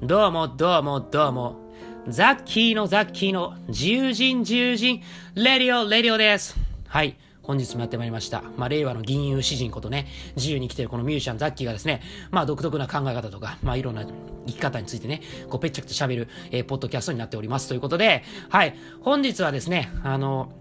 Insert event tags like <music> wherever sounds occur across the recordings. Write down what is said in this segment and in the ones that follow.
どうもどうもどうも。ザッキーのザッキーの自由人自由人、レディオレディオです。はい。本日もやってまいりました。まあ、令和の銀融詩人ことね、自由に生きてるこのミュージシャンザッキーがですね、まあ、独特な考え方とか、まあ、いろんな生き方についてね、こう、ぺっちゃくちゃ喋る、えー、ポッドキャストになっております。ということで、はい。本日はですね、あの、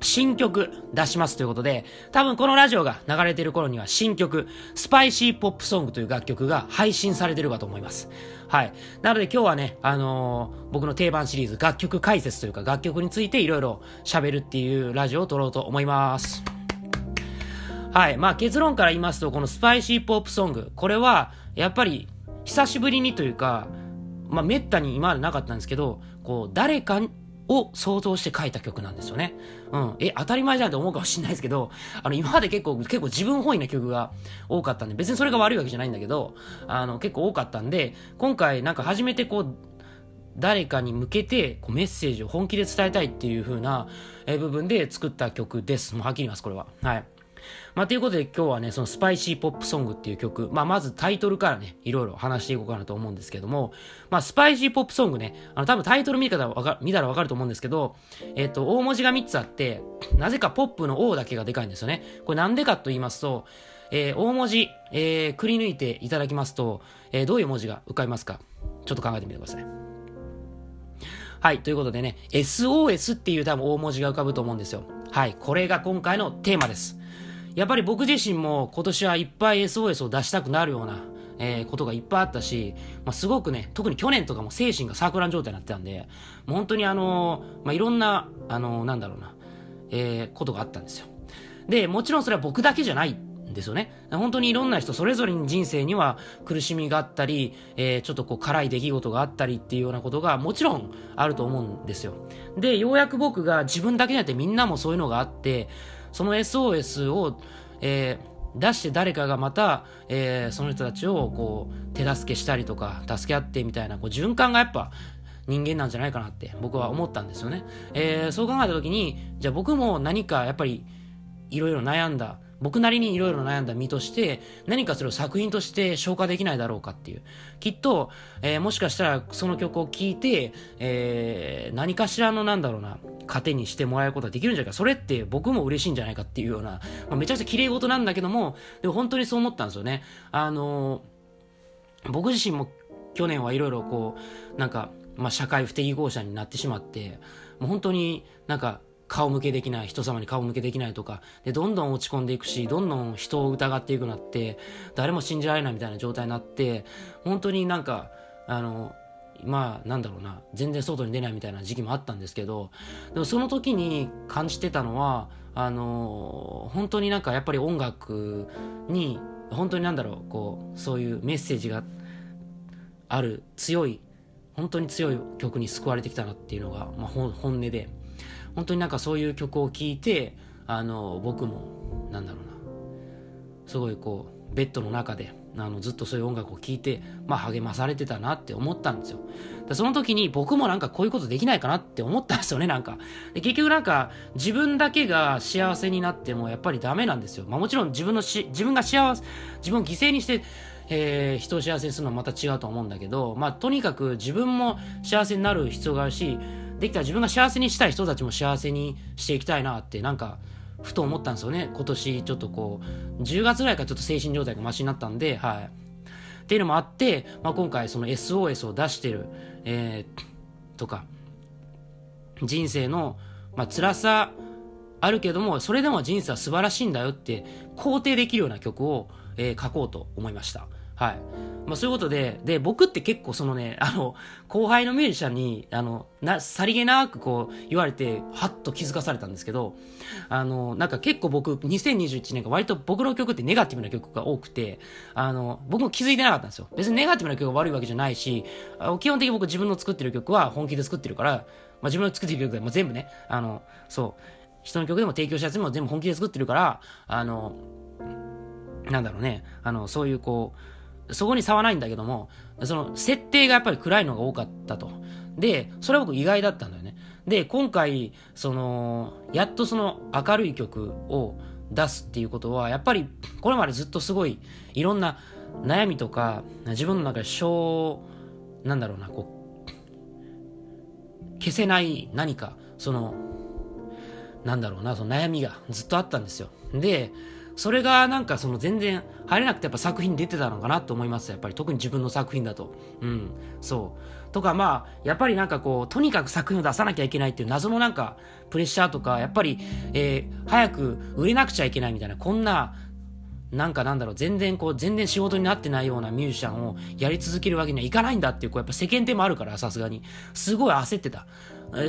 新曲出しますということで、多分このラジオが流れてる頃には新曲、スパイシーポップソングという楽曲が配信されてるかと思います。はい。なので今日はね、あのー、僕の定番シリーズ、楽曲解説というか楽曲についていろいろ喋るっていうラジオを撮ろうと思います。はい。まあ結論から言いますと、このスパイシーポップソング、これは、やっぱり、久しぶりにというか、まあ、めったに今までなかったんですけど、こう、誰かを想像して書いた曲なんですよね。うん。え、当たり前じゃんって思うかもしれないですけど、あの、今まで結構、結構自分本位な曲が多かったんで、別にそれが悪いわけじゃないんだけど、あの、結構多かったんで、今回なんか初めてこう、誰かに向けてこうメッセージを本気で伝えたいっていう風な部分で作った曲です。もうはっきり言います、これは。はい。まあ、ということで今日はね、そのスパイシーポップソングっていう曲、まあ、まずタイトルからね、いろいろ話していこうかなと思うんですけども、まあ、スパイシーポップソングね、あの、多分タイトル見方わか見たらわかると思うんですけど、えっ、と、大文字が3つあって、なぜかポップの O だけがでかいんですよね。これなんでかと言いますと、えー、大文字、えー、くり抜いていただきますと、えー、どういう文字が浮かびますか？ちょっと考えてみてください。はい。ということでね、SOS っていう多分大文字が浮かぶと思うんですよ。はい。これが今回のテーマです。やっぱり僕自身も今年はいっぱい SOS を出したくなるような、えー、ことがいっぱいあったし、まあ、すごくね、特に去年とかも精神が錯乱状態になってたんで、もう本当にあのー、まあ、いろんな、あのー、なんだろうな、えー、ことがあったんですよ。で、もちろんそれは僕だけじゃないんですよね。本当にいろんな人、それぞれに人生には苦しみがあったり、えー、ちょっとこう辛い出来事があったりっていうようなことがもちろんあると思うんですよ。で、ようやく僕が自分だけじゃなくてみんなもそういうのがあって、その SOS を、えー、出して誰かがまた、えー、その人たちをこう手助けしたりとか助け合ってみたいなこう循環がやっぱ人間なんじゃないかなって僕は思ったんですよね。えー、そう考えた時にじゃあ僕も何かやっぱりいろいろ悩んだ僕なりにいろいろ悩んだ身として、何かそれを作品として消化できないだろうかっていう。きっと、えー、もしかしたらその曲を聴いて、えー、何かしらのなんだろうな、糧にしてもらえることができるんじゃないか。それって僕も嬉しいんじゃないかっていうような、まあ、めちゃくちゃ綺麗事なんだけども、でも本当にそう思ったんですよね。あのー、僕自身も去年はいろいろこう、なんか、まあ、社会不適合者になってしまって、もう本当になんか、顔向けできない、人様に顔向けできないとか、で、どんどん落ち込んでいくし、どんどん人を疑っていくなって、誰も信じられないみたいな状態になって、本当になんか、あの、まあ、なんだろうな、全然外に出ないみたいな時期もあったんですけど、でもその時に感じてたのは、あの、本当になんかやっぱり音楽に、本当になんだろう、こう、そういうメッセージがある強い、本当に強い曲に救われてきたなっていうのが、まあ、本音で、本当になんかそういう曲を聴いてあの僕もなんだろうなすごいこうベッドの中であのずっとそういう音楽を聴いて、まあ、励まされてたなって思ったんですよ。でその時に僕もなんかこういうことできないかなって思ったんですよねなんか。で結局なんか自分だけが幸せになってもやっぱりダメなんですよ、まあ、もちろん自分のし自分が幸せ自分を犠牲にしてえー、人を幸せにするのはまた違うと思うんだけど、まあ、とにかく自分も幸せになる必要があるし、できたら自分が幸せにしたい人たちも幸せにしていきたいなってなんかふと思ったんですよね。今年ちょっとこう10月ぐらいからちょっと精神状態がマシになったんではい。っていうのもあって、まあ、今回その SOS を出してる、えー、とか人生の、まあ辛さあるけどもそれでも人生は素晴らしいんだよって肯定できるような曲を、えー、書こうと思いました。はい。まあそういうことで、で、僕って結構そのね、<laughs> あの、後輩のミュージシャンに、あの、な、さりげなくこう言われて、はっと気づかされたんですけど、あの、なんか結構僕、2021年が割と僕の曲ってネガティブな曲が多くて、あの、僕も気づいてなかったんですよ。別にネガティブな曲が悪いわけじゃないし、基本的に僕自分の作ってる曲は本気で作ってるから、まあ自分の作ってる曲でも全部ね、あの、そう、人の曲でも提供したやつも全部本気で作ってるから、あの、なんだろうね、あの、そういうこう、そこに差はないんだけども、その設定がやっぱり暗いのが多かったと。で、それは僕意外だったんだよね。で、今回、その、やっとその明るい曲を出すっていうことは、やっぱりこれまでずっとすごいいろんな悩みとか、自分の中で消なんだろうな、こう、消せない何か、その、なんだろうな、その悩みがずっとあったんですよ。で、それがなんかその全然入れなくてやっぱ作品出てたのかなと思いますやっぱり特に自分の作品だと。うん。そう。とかまあ、やっぱりなんかこう、とにかく作品を出さなきゃいけないっていう謎のなんかプレッシャーとか、やっぱり、えー、早く売れなくちゃいけないみたいな、こんな、なんかなんだろう、全然こう、全然仕事になってないようなミュージシャンをやり続けるわけにはいかないんだっていう、こう、やっぱ世間体もあるから、さすがに。すごい焦ってた。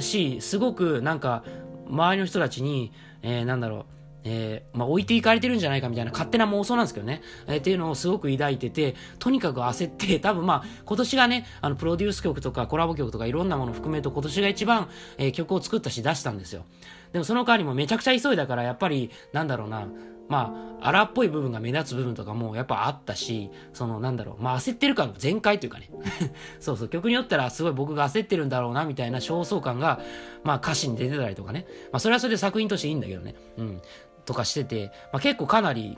し、すごくなんか、周りの人たちに、えー、なんだろう、えー、まあ、置いていかれてるんじゃないかみたいな勝手な妄想なんですけどね、えー、っていうのをすごく抱いてて、とにかく焦って、多分まあ、今年がね、あの、プロデュース曲とかコラボ曲とかいろんなものを含めると今年が一番、えー、曲を作ったし出したんですよ。でもその代わりもめちゃくちゃ急いだから、やっぱり、なんだろうな、まあ、荒っぽい部分が目立つ部分とかもやっぱあったし、そのなんだろう、まあ焦ってる感全開というかね。<laughs> そうそう、曲によったらすごい僕が焦ってるんだろうなみたいな焦燥感が、まあ歌詞に出てたりとかね。まあそれはそれで作品としていいんだけどね。うん。とかしてて、まあ結構かなり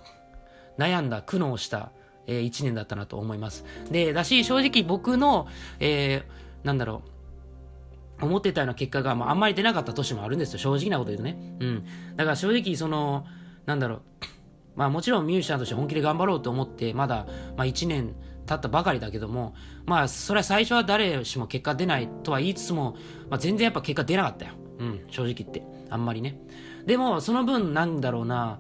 悩んだ、苦悩した、えー、1年だったなと思います。で、だし正直僕の、えー、なんだろう、思ってたような結果が、まあ、あんまり出なかった年もあるんですよ。正直なこと言うとね。うん。だから正直、その、なんだろう、まあもちろんミュージシャンとして本気で頑張ろうと思って、まだ、まあ1年経ったばかりだけども、まあそれは最初は誰しも結果出ないとは言いつつも、まあ全然やっぱ結果出なかったよ。うん、正直言って。あんまりね。でも、その分なんだろうな、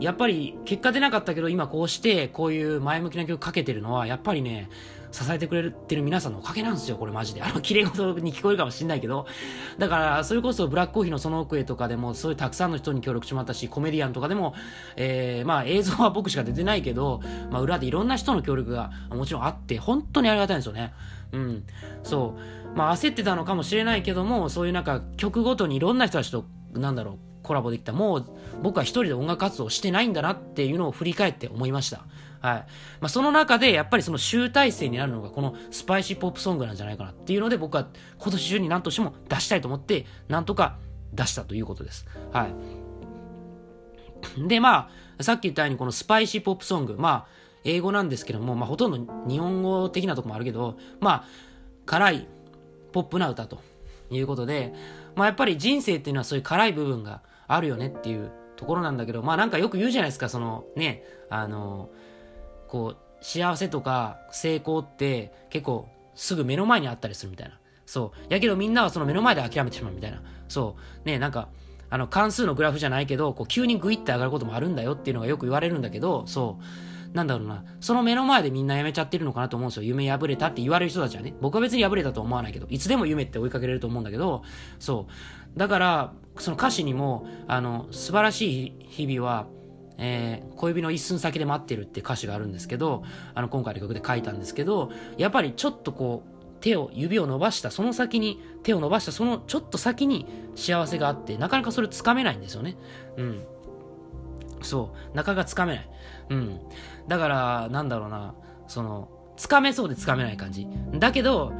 やっぱり結果出なかったけど今こうしてこういう前向きな曲かけてるのはやっぱりね支えてくれてる皆さんのおかげなんですよ、これマジで。あの、綺麗事に聞こえるかもしんないけど。だから、それこそブラックコーヒーのその奥へとかでも、そういうたくさんの人に協力してもらったし、コメディアンとかでも、えー、まあ映像は僕しか出てないけど、まあ裏でいろんな人の協力がもちろんあって、本当にありがたいんですよね。うん。そう。まあ焦ってたのかもしれないけども、そういうなんか曲ごとにいろんな人たちと、なんだろう、コラボできた。もう僕は一人で音楽活動してないんだなっていうのを振り返って思いました。はい。まあ、その中で、やっぱりその集大成になるのが、このスパイシーポップソングなんじゃないかなっていうので、僕は今年中に何としても出したいと思って、なんとか出したということです。はい。で、まあ、さっき言ったように、このスパイシーポップソング、まあ、英語なんですけども、まあ、ほとんど日本語的なとこもあるけど、まあ、辛いポップな歌ということで、まあ、やっぱり人生っていうのはそういう辛い部分があるよねっていうところなんだけど、まあなんかよく言うじゃないですか、そのね、あの、こう、幸せとか成功って結構すぐ目の前にあったりするみたいな。そう。やけどみんなはその目の前で諦めてしまうみたいな。そう。ね、なんか、あの、関数のグラフじゃないけど、こう、急にグイって上がることもあるんだよっていうのがよく言われるんだけど、そう。なんだろうな。その目の前でみんなやめちゃってるのかなと思うんですよ。夢破れたって言われる人たちはね。僕は別に破れたと思わないけど、いつでも夢って追いかけれると思うんだけど、そう。だから、その歌詞にも、あの、素晴らしい日々は、えー、小指の一寸先で待ってるって歌詞があるんですけど、あの、今回の曲で書いたんですけど、やっぱりちょっとこう、手を、指を伸ばした、その先に、手を伸ばした、そのちょっと先に幸せがあって、なかなかそれつかめないんですよね。うん。そう。なかなかつかめない。うん。だから、なんだろうな、その、つかめそうでつかめない感じ。だけど、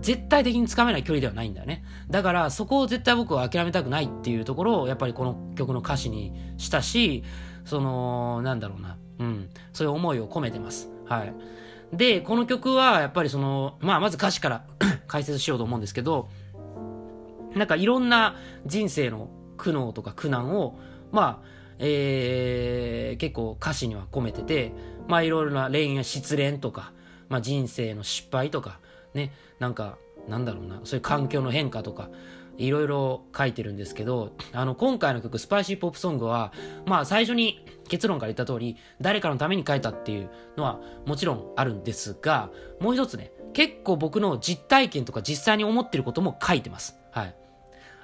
絶対的につかめない距離ではないんだよね。だから、そこを絶対僕は諦めたくないっていうところを、やっぱりこの曲の歌詞にしたし、その、なんだろうな、うん、そういう思いを込めてます。はい。で、この曲は、やっぱりその、まあ、まず歌詞から <coughs> 解説しようと思うんですけど、なんかいろんな人生の苦悩とか苦難を、まあ、えー、結構歌詞には込めてて、まあいろいろな恋愛、失恋とか、まあ人生の失敗とか、ね、なんか、なんだろうな、そういう環境の変化とか、いろいろ書いてるんですけど、あの、今回の曲、スパイシーポップソングは、まあ、最初に結論から言った通り、誰かのために書いたっていうのは、もちろんあるんですが、もう一つね、結構僕の実体験とか実際に思ってることも書いてます。はい。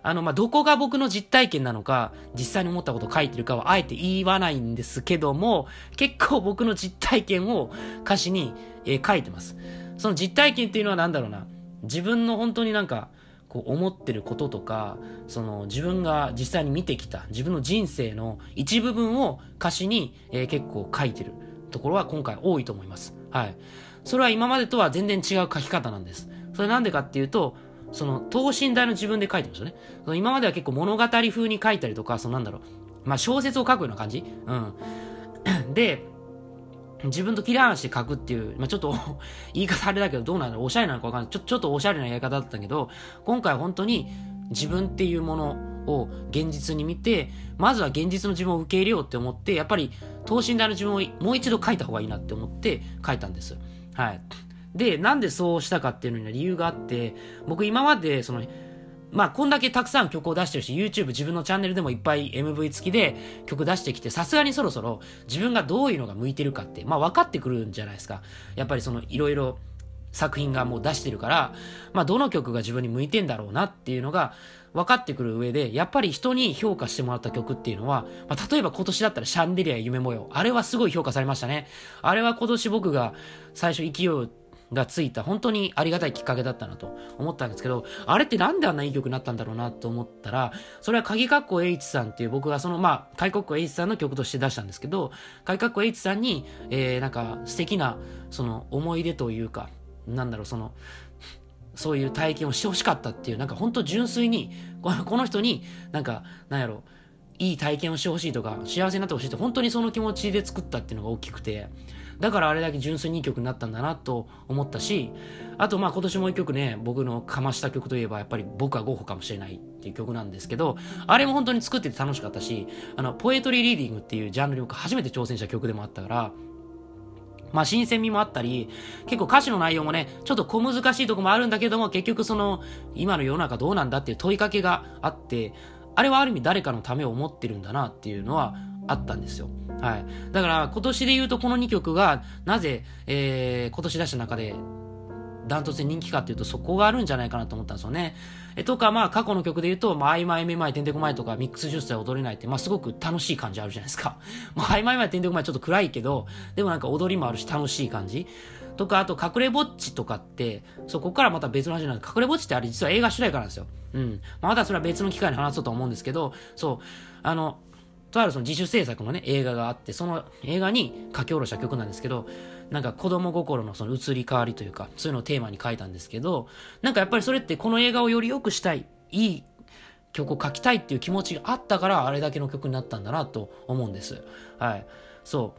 あの、まあ、どこが僕の実体験なのか、実際に思ったことを書いてるかは、あえて言わないんですけども、結構僕の実体験を歌詞に、えー、書いてます。その実体験っていうのは何だろうな。自分の本当になんか、こう思ってることとか、その自分が実際に見てきた自分の人生の一部分を歌詞に、えー、結構書いてるところは今回多いと思います。はい。それは今までとは全然違う書き方なんです。それなんでかっていうと、その等身大の自分で書いてるんですよね。その今までは結構物語風に書いたりとか、そのなんだろう、まあ小説を書くような感じ？うん。<coughs> で、自分と切り離して書くっていう、まあ、ちょっと <laughs> 言い方あれだけどどうなのおしゃれなのかわかんない。ちょ、ちょっとおしゃれなやり方だったけど、今回本当に自分っていうものを現実に見て、まずは現実の自分を受け入れようって思って、やっぱり等身大の自分をもう一度書いた方がいいなって思って書いたんです。はい。で、なんでそうしたかっていうのには理由があって、僕今までその、まあ、こんだけたくさん曲を出してるし、YouTube 自分のチャンネルでもいっぱい MV 付きで曲出してきて、さすがにそろそろ自分がどういうのが向いてるかって、まあ分かってくるんじゃないですか。やっぱりそのいろいろ作品がもう出してるから、まあどの曲が自分に向いてんだろうなっていうのが分かってくる上で、やっぱり人に評価してもらった曲っていうのは、まあ例えば今年だったらシャンデリア夢模様。あれはすごい評価されましたね。あれは今年僕が最初勢いをがついた本当にありがたいきっかけだったなと思ったんですけど、あれってなんであんないい曲になったんだろうなと思ったら、それは鍵括弧 H さんっていう僕がそのまあ、鍵括弧 H さんの曲として出したんですけど、鍵括弧 H さんに、えー、なんか素敵なその思い出というか、なんだろう、その、そういう体験をしてほしかったっていう、なんか本当純粋に、この人に、なんか、なんやろ、いい体験をしてほしいとか、幸せになってほしいって、本当にその気持ちで作ったっていうのが大きくて、だからあれだけ純粋にいい曲になったんだなと思ったし、あとまあ今年も一曲ね、僕のかました曲といえばやっぱり僕はゴッホかもしれないっていう曲なんですけど、あれも本当に作ってて楽しかったし、あの、ポエトリーリーディングっていうジャンルに僕初めて挑戦した曲でもあったから、まあ新鮮味もあったり、結構歌詞の内容もね、ちょっと小難しいとこもあるんだけども、結局その、今の世の中どうなんだっていう問いかけがあって、あれはある意味誰かのためを思ってるんだなっていうのはあったんですよ。はい。だから、今年で言うとこの2曲が、なぜ、えー、今年出した中で、ダントツで人気かっていうと、そこがあるんじゃないかなと思ったんですよね。えとか、まあ、過去の曲で言うと、まあ、曖昧めまいてんてこまいとか、ミックスジュースで踊れないって、まあ、すごく楽しい感じあるじゃないですか。<laughs> まあ、曖昧まいてんてこまいちょっと暗いけど、でもなんか踊りもあるし楽しい感じ。とか、あと、隠れぼっちとかって、そこからまた別の話なんで、隠れぼっちってあれ実は映画主題歌なんですよ。うん。まあ、またそれは別の機会に話そうと思うんですけど、そう、あの、とあるその自主制作のね、映画があって、その映画に書き下ろした曲なんですけど、なんか子供心のその移り変わりというか、そういうのをテーマに書いたんですけど、なんかやっぱりそれってこの映画をより良くしたい、いい曲を書きたいっていう気持ちがあったから、あれだけの曲になったんだなと思うんです。はい。そ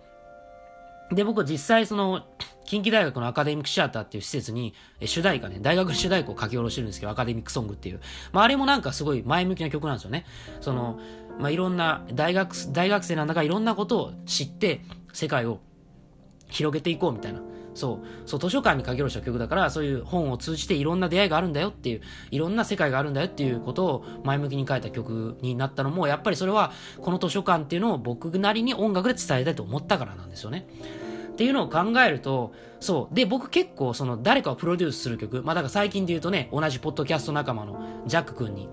う。で、僕実際その、近畿大学のアカデミックシアターっていう施設に、主題歌ね、大学の主題歌を書き下ろしてるんですけど、アカデミックソングっていう。まあ、あれもなんかすごい前向きな曲なんですよね。その、まあ、いろんな、大学、大学生なんだからいろんなことを知って、世界を広げていこうみたいな。そう。そう、図書館に書き下ろした曲だから、そういう本を通じていろんな出会いがあるんだよっていう、いろんな世界があるんだよっていうことを前向きに書いた曲になったのも、やっぱりそれは、この図書館っていうのを僕なりに音楽で伝えたいと思ったからなんですよね。っていうのを考えると、そう。で、僕結構その誰かをプロデュースする曲、まあだから最近で言うとね、同じポッドキャスト仲間のジャック君に、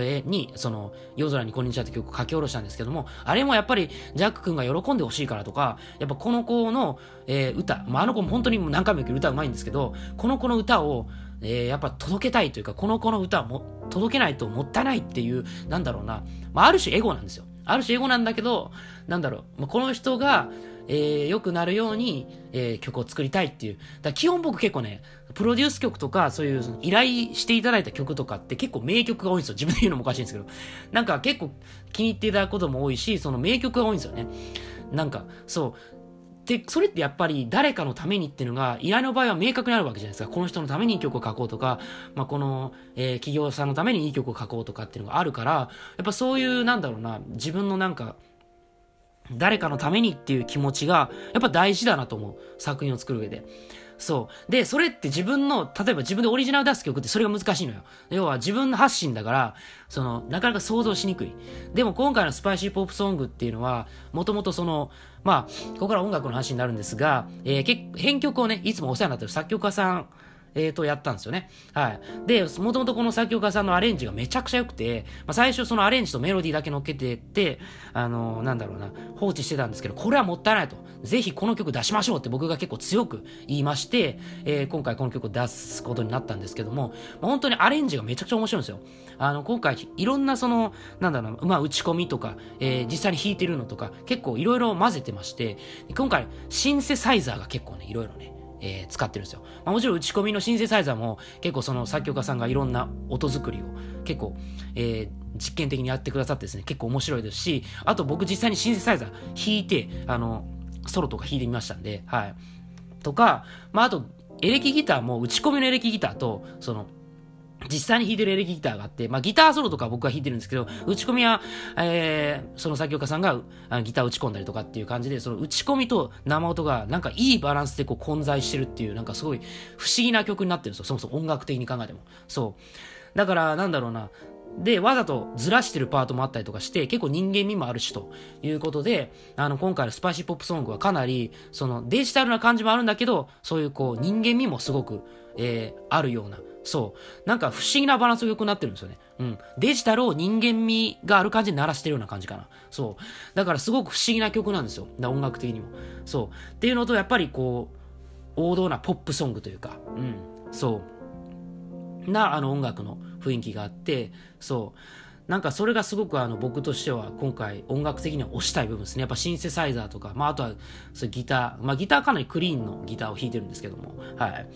に、その、夜空にこんにちはって曲を書き下ろしたんですけども、あれもやっぱり、ジャック君が喜んでほしいからとか、やっぱこの子の、えー、歌、まあ、あの子も本当に何回も言うけど歌うまいんですけど、この子の歌を、えー、やっぱ届けたいというか、この子の歌をも届けないともったいないっていう、なんだろうな、まあ、ある種エゴなんですよ。ある種英語なんだけど、なんだろう、この人が、えー、良くなるように、えー、曲を作りたいっていう。だ基本僕結構ね、プロデュース曲とか、そういう依頼していただいた曲とかって結構名曲が多いんですよ。自分で言うのもおかしいんですけど。なんか結構気に入っていただくことも多いし、その名曲が多いんですよね。なんか、そう。で、それってやっぱり誰かのためにっていうのが、依頼の場合は明確にあるわけじゃないですか。この人のためにいい曲を書こうとか、まあ、この、えー、企業さんのためにいい曲を書こうとかっていうのがあるから、やっぱそういう、なんだろうな、自分のなんか、誰かのためにっていう気持ちが、やっぱ大事だなと思う。作品を作る上で。そう。で、それって自分の、例えば自分でオリジナル出す曲ってそれが難しいのよ。要は自分の発信だから、その、なかなか想像しにくい。でも今回のスパイシーポップソングっていうのは、もともとその、まあ、ここから音楽の話になるんですが、えー、編曲をね、いつもお世話になってる作曲家さんえー、と、やったんですよね。はい。で、もともとこの作曲家さんのアレンジがめちゃくちゃ良くて、まあ、最初そのアレンジとメロディーだけ乗っけてって、あのー、なんだろうな、放置してたんですけど、これはもったいないと。ぜひこの曲出しましょうって僕が結構強く言いまして、えー、今回この曲を出すことになったんですけども、まあ、本当にアレンジがめちゃくちゃ面白いんですよ。あの、今回いろんなその、なんだろうな、まあ、打ち込みとか、えー、実際に弾いてるのとか、結構いろいろ混ぜてまして、今回シンセサイザーが結構ね、いろいろね、えー、使ってるんですよ。まあ、もちろん打ち込みのシンセサイザーも結構その作曲家さんがいろんな音作りを結構、えー、実験的にやってくださってですね、結構面白いですし、あと僕実際にシンセサイザー弾いて、あの、ソロとか弾いてみましたんで、はい。とか、まあ、あと、エレキギターも打ち込みのエレキギターと、その、実際に弾いてるエレキギターがあって、まあギターソロとか僕は弾いてるんですけど、打ち込みは、えー、その作曲家さんがギター打ち込んだりとかっていう感じで、その打ち込みと生音がなんかいいバランスでこう混在してるっていう、なんかすごい不思議な曲になってるんですよ。そもそも音楽的に考えても。そう。だから、なんだろうな。で、わざとずらしてるパートもあったりとかして、結構人間味もあるしということで、あの、今回のスパイシーポップソングはかなり、そのデジタルな感じもあるんだけど、そういうこう人間味もすごく、えー、あるような、そう。なんか不思議なバランスが良くなってるんですよね。うん。デジタルを人間味がある感じで鳴らしてるような感じかな。そう。だからすごく不思議な曲なんですよ。だ音楽的にも。そう。っていうのと、やっぱりこう、王道なポップソングというか、うん。そう。な、あの音楽の雰囲気があって、そう。なんかそれがすごくあの僕としては今回音楽的には推したい部分ですね。やっぱシンセサイザーとか、まああとはそうギター、まあギターかなりクリーンのギターを弾いてるんですけども、はい。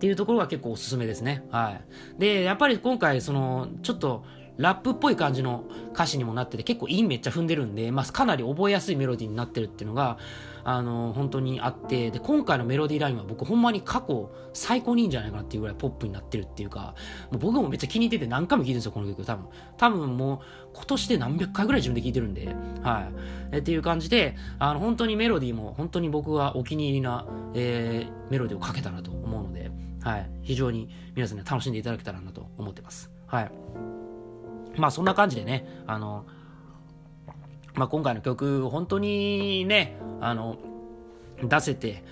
っていうところが結構おすすめですね。はい。で、やっぱり今回その、ちょっとラップっぽい感じの歌詞にもなってて結構韻めっちゃ踏んでるんで、まあかなり覚えやすいメロディーになってるっていうのが、あの、本当にあって、で、今回のメロディーラインは僕ほんまに過去最高にいいんじゃないかなっていうぐらいポップになってるっていうか、もう僕もめっちゃ気に入ってて何回も聴いてるんですよ、この曲。多分。多分もう今年で何百回ぐらい自分で聴いてるんで、はい。えっていう感じで、あの、本当にメロディーも本当に僕はお気に入りな、えー、メロディーをかけたなと思うので、はい。非常に皆さんに楽しんでいただけたらなと思ってます。はい。まあそんな感じでね、あの、まあ、今回の曲、本当にね、あの、出せて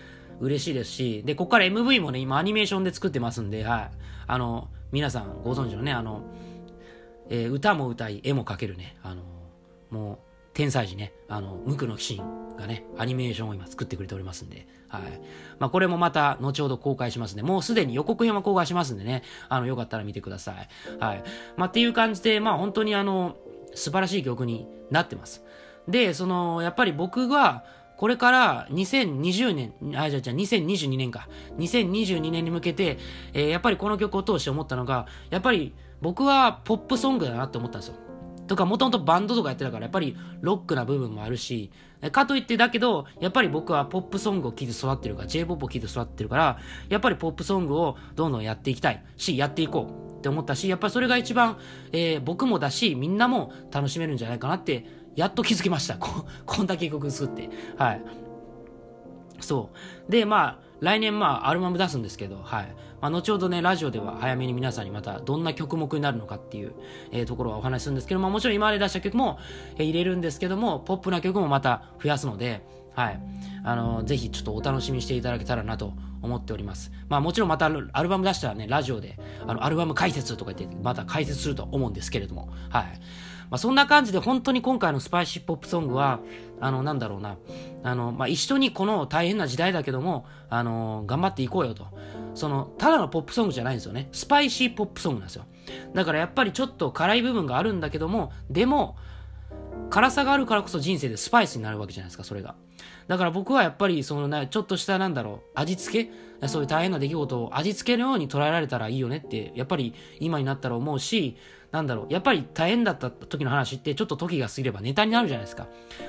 嬉しいですし、で、ここから MV もね、今アニメーションで作ってますんで、はい。あの、皆さんご存知のね、あの、えー、歌も歌い、絵も描けるね、あの、もう、天才児ね、あの、無垢のシーンがね、アニメーションを今作ってくれておりますんで、はい。まあ、これもまた、後ほど公開しますんで、もうすでに予告編は公開しますんでね、あの、よかったら見てください。はい。まあ、っていう感じで、まあ、本当にあの、素晴らしい曲になってます。で、その、やっぱり僕は、これから2020年、あ、じゃじゃあ2022年か。2022年に向けて、えー、やっぱりこの曲を通して思ったのが、やっぱり僕はポップソングだなって思ったんですよ。とか、もともとバンドとかやってたから、やっぱりロックな部分もあるし、かといってだけど、やっぱり僕はポップソングを聴いて育ってるから、J-POP を聴いて育ってるから、やっぱりポップソングをどんどんやっていきたいし、やっていこうって思ったし、やっぱりそれが一番、えー、僕もだし、みんなも楽しめるんじゃないかなって、やっと気づきました。こ <laughs> こんだけ曲作って。はい。そう。で、まあ、来年まあ、アルバム出すんですけど、はい。まあ、後ほどね、ラジオでは早めに皆さんにまたどんな曲目になるのかっていう、えー、ところはお話しするんですけど、まあ、もちろん今まで出した曲も、えー、入れるんですけども、ポップな曲もまた増やすので、はい。あのー、ぜひちょっとお楽しみしていただけたらなと思っております。まあもちろんまたアルバム出したらね、ラジオで、あの、アルバム解説とか言って、また解説すると思うんですけれども、はい。まあそんな感じで本当に今回のスパイシーポップソングは、あの、なんだろうな、あの、まあ一緒にこの大変な時代だけども、あの、頑張っていこうよと。その、ただのポップソングじゃないんですよね。スパイシーポップソングなんですよ。だからやっぱりちょっと辛い部分があるんだけども、でも、辛さがあるからこそ人生でスパイスになるわけじゃないですか、それが。だから僕はやっぱり、そのね、ちょっとしたなんだろう、味付け？そういう大変な出来事を味付けのように捉えられたらいいよねって、やっぱり今になったら思うし、なんだろう、やっぱり大変だった時の話ってちょっと時が過ぎればネタになるじゃないですか。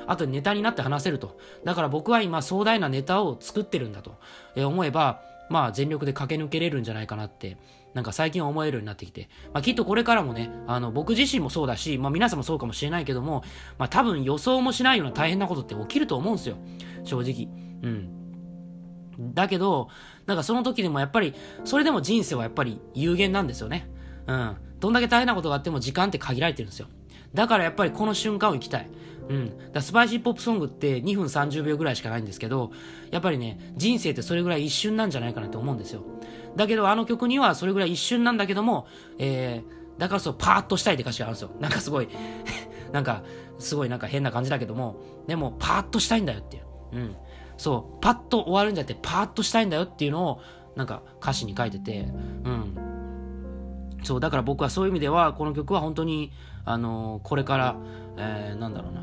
あとネタになって話せると。だから僕は今壮大なネタを作ってるんだと思えば、まあ全力で駆け抜けれるんじゃないかなってなんか最近思えるようになってきて、まあ、きっとこれからもね、あの、僕自身もそうだし、まあ、皆さんもそうかもしれないけども、まあ、多分予想もしないような大変なことって起きると思うんですよ。正直。うん。だけど、なんかその時でもやっぱり、それでも人生はやっぱり有限なんですよね。うん。どんだけ大変なことがあっても時間って限られてるんですよ。だからやっぱりこの瞬間を生きたい。うん。だスパイシーポップソングって2分30秒ぐらいしかないんですけど、やっぱりね、人生ってそれぐらい一瞬なんじゃないかなと思うんですよ。だけどあの曲にはそれぐらい一瞬なんだけども、えー、だからそう、パーッとしたいって歌詞があるんですよ。なんかすごい <laughs> なんか、すごいなんか変な感じだけども、でも、パーッとしたいんだよっていう。うん。そう、パッと終わるんじゃなくて、パーッとしたいんだよっていうのを、なんか歌詞に書いてて、うん。そう、だから僕はそういう意味では、この曲は本当に、あのー、これから、えー、なんだろうな、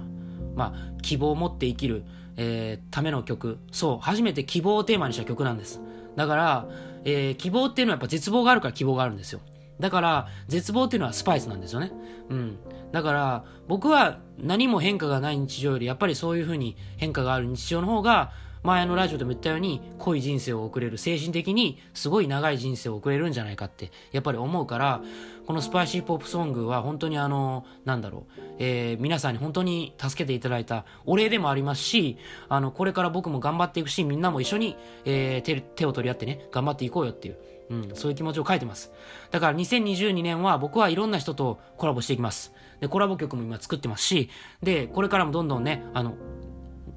まあ、希望を持って生きる、えー、ための曲。そう、初めて希望をテーマにした曲なんです。だから、えー、希望っていうのはやっぱ絶望があるから希望があるんですよ。だから、絶望っていうのはスパイスなんですよね。うん。だから、僕は何も変化がない日常より、やっぱりそういう風に変化がある日常の方が、前のラジオでも言ったように、濃い人生を送れる、精神的にすごい長い人生を送れるんじゃないかって、やっぱり思うから、このスパイシーポップソングは本当にあの、なんだろう、えー、皆さんに本当に助けていただいたお礼でもありますし、あの、これから僕も頑張っていくし、みんなも一緒に、えー、手手を取り合ってね、頑張っていこうよっていう、うん、そういう気持ちを書いてます。だから2022年は僕はいろんな人とコラボしていきます。で、コラボ曲も今作ってますし、で、これからもどんどんね、あの、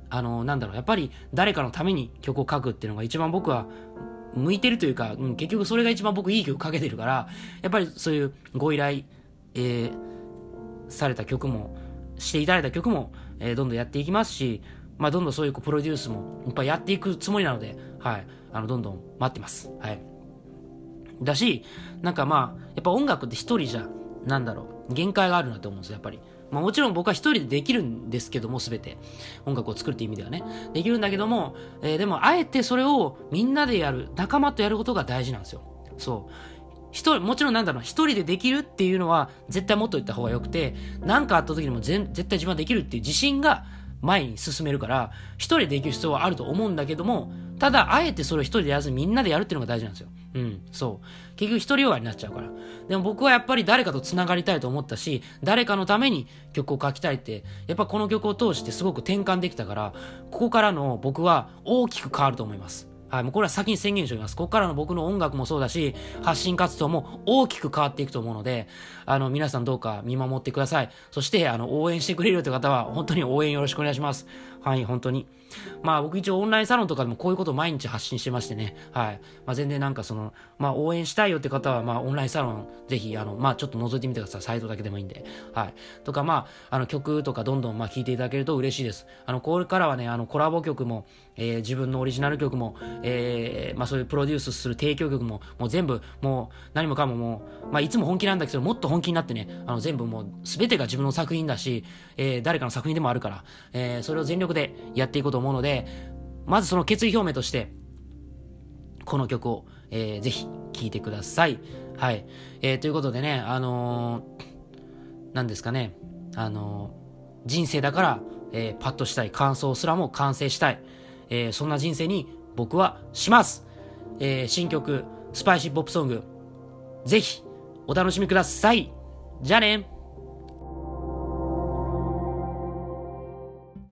あの、なんだろう、やっぱり誰かのために曲を書くっていうのが一番僕は向いてるというか、うん、結局それが一番僕いい曲書けてるから、やっぱりそういうご依頼、えー、された曲も、していただいた曲も、えー、どんどんやっていきますし、まあ、どんどんそういうプロデュースもいっぱいやっていくつもりなので、はい、あの、どんどん待ってます。はい。だし、なんかまあ、やっぱ音楽って一人じゃ、なんだろう、限界があるなと思うんですよ、やっぱり。まあもちろん僕は一人でできるんですけども、すべて。音楽を作るって意味ではね。できるんだけども、えー、でもあえてそれをみんなでやる、仲間とやることが大事なんですよ。そう。一人、もちろんなんだろう、一人でできるっていうのは絶対もっと言った方がよくて、何かあった時にも絶対自分はできるっていう自信が前に進めるから、一人でできる必要はあると思うんだけども、ただ、あえてそれを一人でやらずにみんなでやるっていうのが大事なんですよ。うん、そう。結局一人終わりになっちゃうから。でも僕はやっぱり誰かと繋がりたいと思ったし、誰かのために曲を書きたいって、やっぱこの曲を通してすごく転換できたから、ここからの僕は大きく変わると思います。はい、もうこれは先に宣言しておきます。ここからの僕の音楽もそうだし、発信活動も大きく変わっていくと思うので、あの、皆さんどうか見守ってください。そして、あの、応援してくれるという方は、本当に応援よろしくお願いします。はい、本当に。まあ僕一応オンラインサロンとかでもこういうことを毎日発信してましてね、はい。まあ全然なんかその、まあ応援したいよって方は、まあオンラインサロンぜひ、あの、まあちょっと覗いてみてください。サイトだけでもいいんで。はい。とかまあ、あの曲とかどんどんまあ聴いていただけると嬉しいです。あの、これからはね、あのコラボ曲も、えー、自分のオリジナル曲も、えー、まあそういうプロデュースする提供曲も、もう全部、もう何もかももう、まあいつも本気なんだけど、もっと本気になってね、あの全部もう全てが自分の作品だし、えー、誰かの作品でもあるから、えー、それを全力でやっていこうと思うので、まずその決意表明として、この曲を、えー、ぜひ聴いてください。はい。えー、ということでね、あのー、何ですかね、あのー、人生だから、えー、パッとしたい、感想すらも完成したい、えー、そんな人生に僕はします。えー、新曲、スパイシーポップソング、ぜひ、お楽しみください。じゃあね